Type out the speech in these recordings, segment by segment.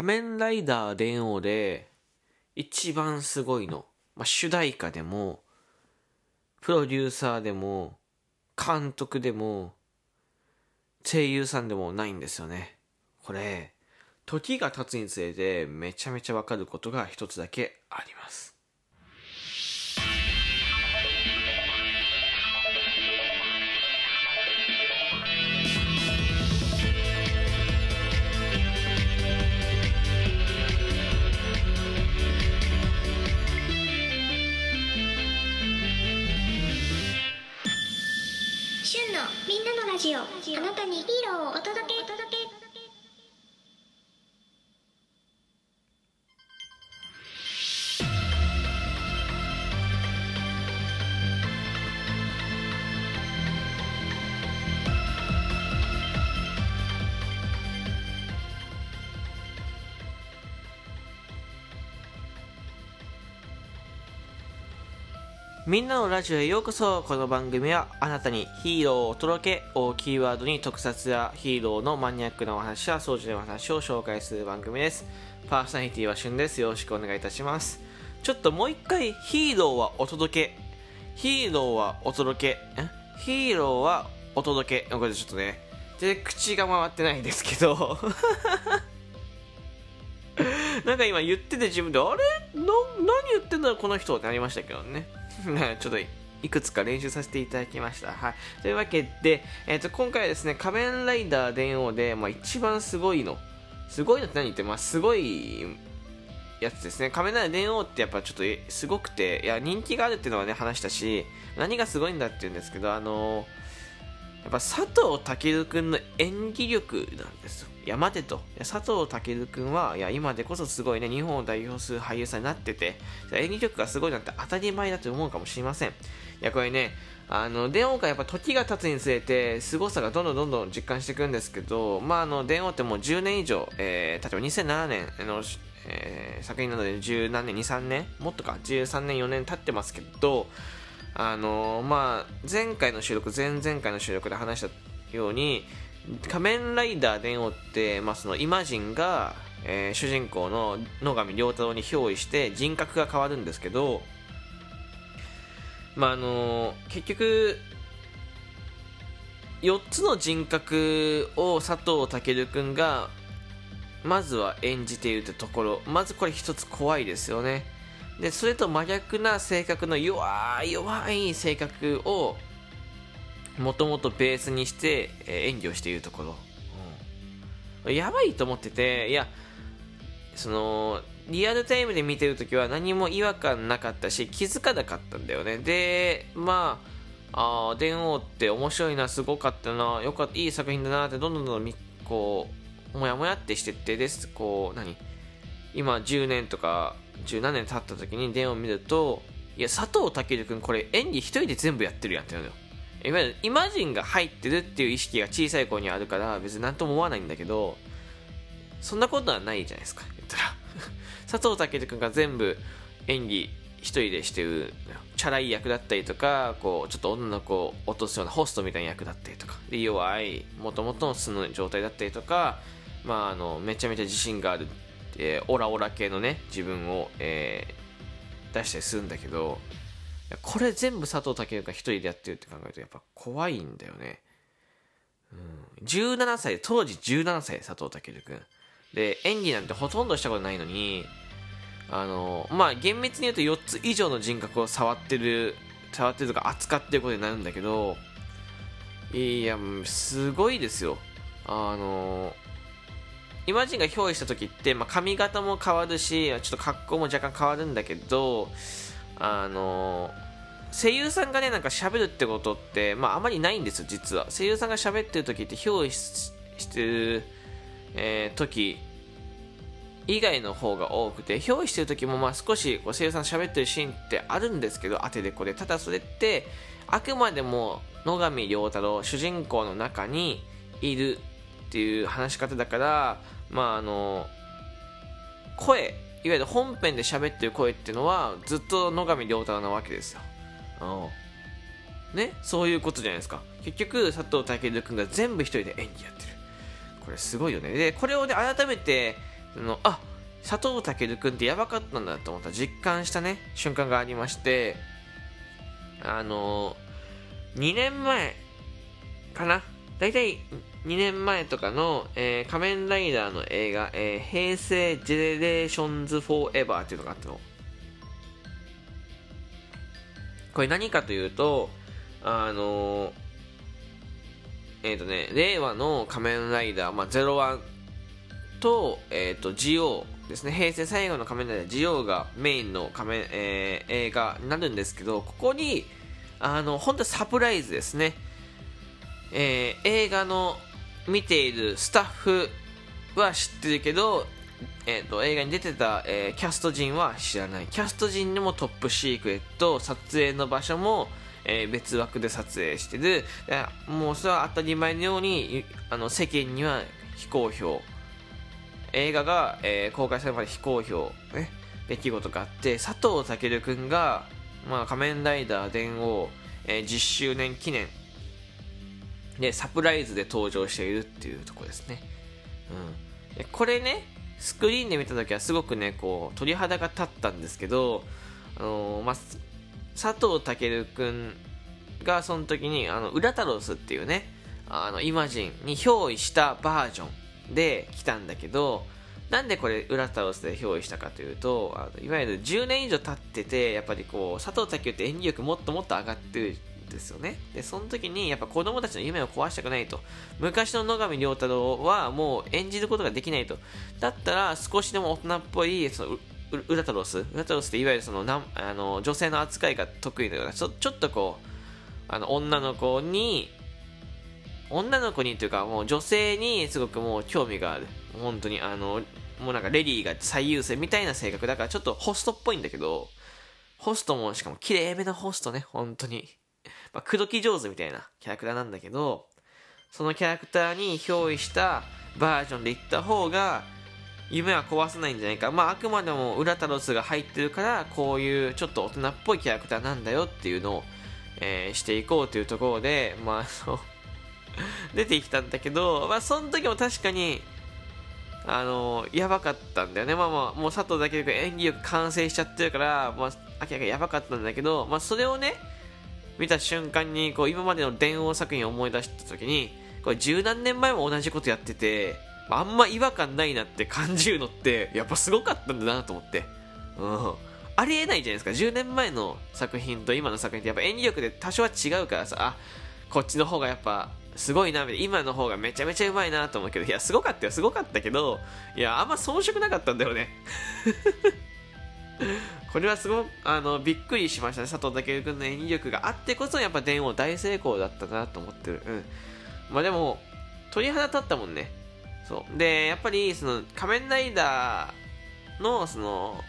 仮面ライダー電王で一番すごいの、まあ、主題歌でもプロデューサーでも監督でも声優さんでもないんですよね。これ時が経つにつれてめちゃめちゃわかることが一つだけあります。ジオあなたにヒーローをお届けお届け。みんなのラジオへようこそ。この番組はあなたにヒーローをお届けをキーワードに特撮やヒーローのマニアックなお話や掃除のお話を紹介する番組です。パーソナリティは旬です。よろしくお願いいたします。ちょっともう一回ヒーローはお届け。ヒーローはお届け。ヒーローはお届け。これちょっとね。で口が回ってないんですけど。なんか今言ってて自分であれ？な何言ってんだろこの人ってなりましたけどね。ちょっといくつか練習させていただきました。はい。というわけで、えっ、と、今回はですね、仮面ライダー電王で、まあ、一番すごいの。すごいのって何言って、まあ、すごいやつですね。仮面ライダー電王ってやっぱちょっとすごくて、いや、人気があるっていうのはね、話したし、何がすごいんだって言うんですけど、あのやっぱ佐藤健君の演技力なんですよ。いや、待てと。佐藤健君は、いや、今でこそすごいね、日本を代表する俳優さんになってて、演技力がすごいなんて当たり前だと思うかもしれません。いや、これね、あの、電王がやっぱ時が経つにつれて、凄さがどんどんどんどん実感していくんですけど、まあ、あの、電王ってもう10年以上、えー、例えば2007年の、えー、作品なので10何年、2、3年もっとか、13年、4年経ってますけど、あのまあ、前回の収録、前々回の収録で話したように、仮面ライダー電王って、まあ、そのイマジンが、えー、主人公の野上良太郎に憑依して人格が変わるんですけど、まああの結局4つの人格を佐藤健君がまずは演じているってところまずこれ一つ怖いですよね。でそれと真逆な性格の弱い弱い性格をもともとベースにして、え、演技をしているところ、うん、やばいと思ってていやそのリアルタイムで見てるときは何も違和感なかったし気づかなかったんだよね。でまああ電王って面白いなすごかったなよかったいい作品だなってどんどんどんどんこうもやもやってしてってですこう何今10年とか17年経った時に電話を見るといや佐藤健君これ演技一人で全部やってるやんってなるよ。いわゆるイマジンが入ってるっていう意識が小さい子にあるから別に何とも思わないんだけどそんなことはないじゃないですか言ったら。佐藤健君が全部演技一人でしてるチャラい役だったりとかこうちょっと女の子を落とすようなホストみたいな役だったりとか。で弱いもともとの素の状態だったりとか、まあ、あのめちゃめちゃ自信がある、えー、オラオラ系のね自分を、えー、出したりするんだけどこれ全部佐藤健が一人でやってるって考えるとやっぱ怖いんだよね、うん、17歳当時17歳佐藤健君で演技なんてほとんどしたことないのにあのまあ厳密に言うと4つ以上の人格を触ってる触ってるとか扱ってることになるんだけどいやすごいですよ。あのイマジンが憑依した時って、まあ、髪型も変わるしちょっと格好も若干変わるんだけどあの声優さんがねなんか喋るってことって、まあ、あまりないんですよ実は声優さんが喋ってる時って憑依してる、えー、時以外の方が多くて憑依してる時もまあ少しこう声優さん喋ってるシーンってあるんですけど当てでこでただそれってあくまでも野上良太郎主人公の中にいるっていう話し方だからまああの声いわゆる本編で喋ってる声っていうのはずっと野上良太郎なわけですよ。ねそういうことじゃないですか。結局佐藤健君が全部一人で演技やってる。これすごいよね。でこれをね改めてそのあ佐藤健君ってやばかったんだと思った。実感したね。瞬間がありましてあの2年前かな。大体2年前とかの、えー、仮面ライダーの映画、えー、平成ジェネレーションズ・フォーエバーっていうのがあったの。これ何かというとあのえっ、ー、とね令和の仮面ライダー、まあ、01と,、えーと、ジオウですね。平成最後の仮面ライダージオウがメインの仮面、えー、映画になるんですけどここにあの本当サプライズですね、えー、映画の見ているスタッフは知ってるけど、えーと、映画に出てた、えー、キャスト陣は知らない。キャスト陣でもトップシークレット撮影の場所も、えー、別枠で撮影してるもうそれは当たり前のようにあの世間には非公表。映画が、えー、公開されるまで非公表、ね、出来事があって佐藤健君が、まあ、仮面ライダー電王、えー、10周年記念。でサプライズで登場しているっていうとこですね、うん、これねスクリーンで見た時はすごくねこう鳥肌が立ったんですけど、あのー、まあ、佐藤健君がその時にあのウラタロスっていうねあのイマジンに憑依したバージョンで来たんだけどなんでこれウラタロスで憑依したかというとあのいわゆる10年以上経っててやっぱりこう佐藤健って演技力もっともっと上がってですよね。で、その時にやっぱ子供たちの夢を壊したくないと。昔の野上良太郎はもう演じることができないと。だったら少しでも大人っぽい、そのウラタロスウラタロスっていわゆるそのなあの女性の扱いが得意なようなちょちょっとこうあの女の子に女の子にというかもう女性にすごくもう興味がある本当にあのもうなんかレディーが最優先みたいな性格だからちょっとホストっぽいんだけどホストもしかも綺麗めなホストね本当にまあ、口説き上手みたいなキャラクターなんだけど、そのキャラクターに憑依したバージョンでいった方が、夢は壊さないんじゃないか。まあ、あくまでもウラタロスが入ってるから、こういうちょっと大人っぽいキャラクターなんだよっていうのを、えー、していこうというところで、まあ、あの 出てきたんだけど、まあ、その時も確かに、あのやばかったんだよね。まあまあ、もう佐藤だけで演技力完成しちゃってるから、まあ、明らかにやばかったんだけど、まあ、それをね、見た瞬間にこう今までの電王作品を思い出した時にこれ十何年前も同じことやっててあんま違和感ないなって感じるのってやっぱすごかったんだなと思って、うん、ありえないじゃないですか。10年前の作品と今の作品ってやっぱ演技力で多少は違うからさあこっちの方がやっぱすごいな。今の方がめちゃめちゃうまいなと思うけどいやすごかったよすごかったけどいやあんま遜色なかったんだよね。これはすごくあのびっくりしましたね。佐藤健君の演技力があってこそやっぱ電王大成功だったなと思ってる。うん。まあでも鳥肌立ったもんね。そう。でやっぱりその仮面ライダーのその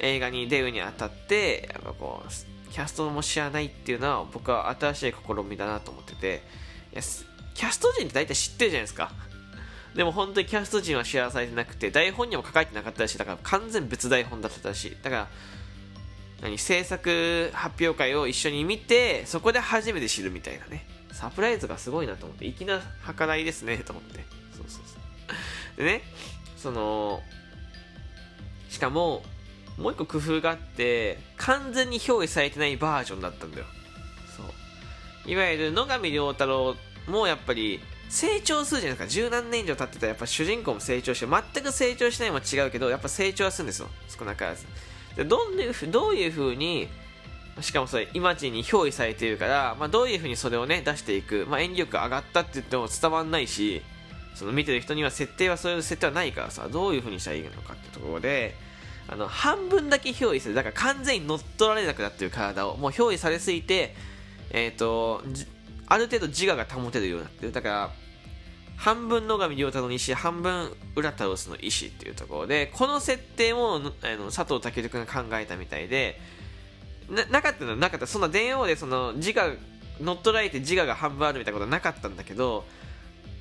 映画に出るにあたってやっぱこうキャストも知らないっていうのは僕は新しい試みだなと思ってて。いやキャスト陣って大体知ってるじゃないですか。でも本当にキャスト陣はシェアされてなくて、台本にも書かれてなかったらしい。だから完全別台本だったらし。い。だから、何、制作発表会を一緒に見て、そこで初めて知るみたいなね。サプライズがすごいなと思って、粋な計らいですね、と思って。そうそうそう。でね、その、しかも、もう一個工夫があって、完全に表示されてないバージョンだったんだよ。そう。いわゆる野上良太郎もやっぱり成長するじゃないですか十何年以上経ってたらやっぱ主人公も成長して全く成長しないも違うけどやっぱ成長はするんですよ少なからずでどういうふどういう風にしかもそれイマジンに憑依されているから、まあ、どういう風にそれをね出していく、まあ、演技力上がったって言っても伝わんないしその見てる人には設定はそういう設定はないからさどういう風にしたらいいのかってところであの半分だけ憑依する。だから完全に乗っ取られなくなってる体をもう憑依されすぎてえっ、ー、とある程度自我が保てるようになってる。だから半分野上良太の意思、半分浦太郎の意思っていうところで、この設定もあの佐藤健君が考えたみたいで、ななかったのなかった。そんな電王でその自我、乗っ取られて自我が半分あるみたいなことはなかったんだけど、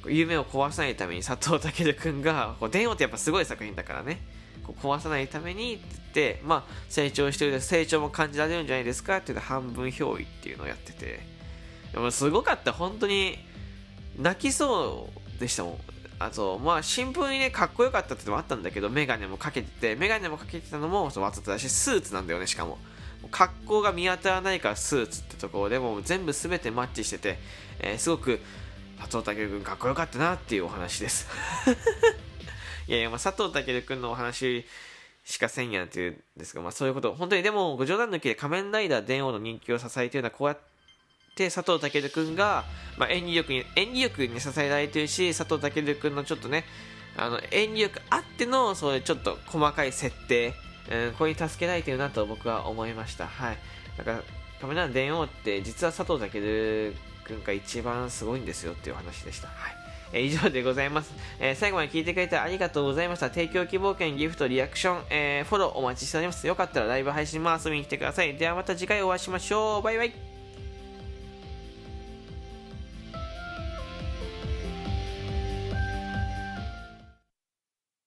夢を壊さないために佐藤健君が、こう電王ってやっぱすごい作品だからね、こう壊さないためにって言って、まあ、成長してる成長も感じられるんじゃないですかっていうの半分憑依っていうのをやってて、でもすごかった、本当に、泣きそう。でしたもん。あとまあシンプルにねかっこよかったってのもあったんだけどメガネもかけててメガネもかけてたのもわざとだしスーツなんだよねしかも。格好が見当たらないからスーツってところでも全部全てマッチしてて、えー、すごく佐藤健君かっこよかったなっていうお話です。いやいや、まあ、佐藤健君のお話しかせんやんっていうんですが、まあそういうこと、本当にでも、ご冗談抜きで仮面ライダー電王の人気を支えているのは、こうやって佐藤健君が、まあ、演技力に、演技力に支えられてるし、佐藤健君のちょっとね、あの、演技力あっての、そういうちょっと細かい設定、うん、これに助けられてるなと僕は思いました。はい。だから、仮面ライダー電王って、実は佐藤健君が一番すごいんですよっていう話でした。はい。え以上でございます、えー、最後まで聞いてくれてありがとうございました提供希望券ギフトリアクション、えー、フォローお待ちしておりますよかったらライブ配信も遊びに来てくださいではまた次回お会いしましょうバイバイ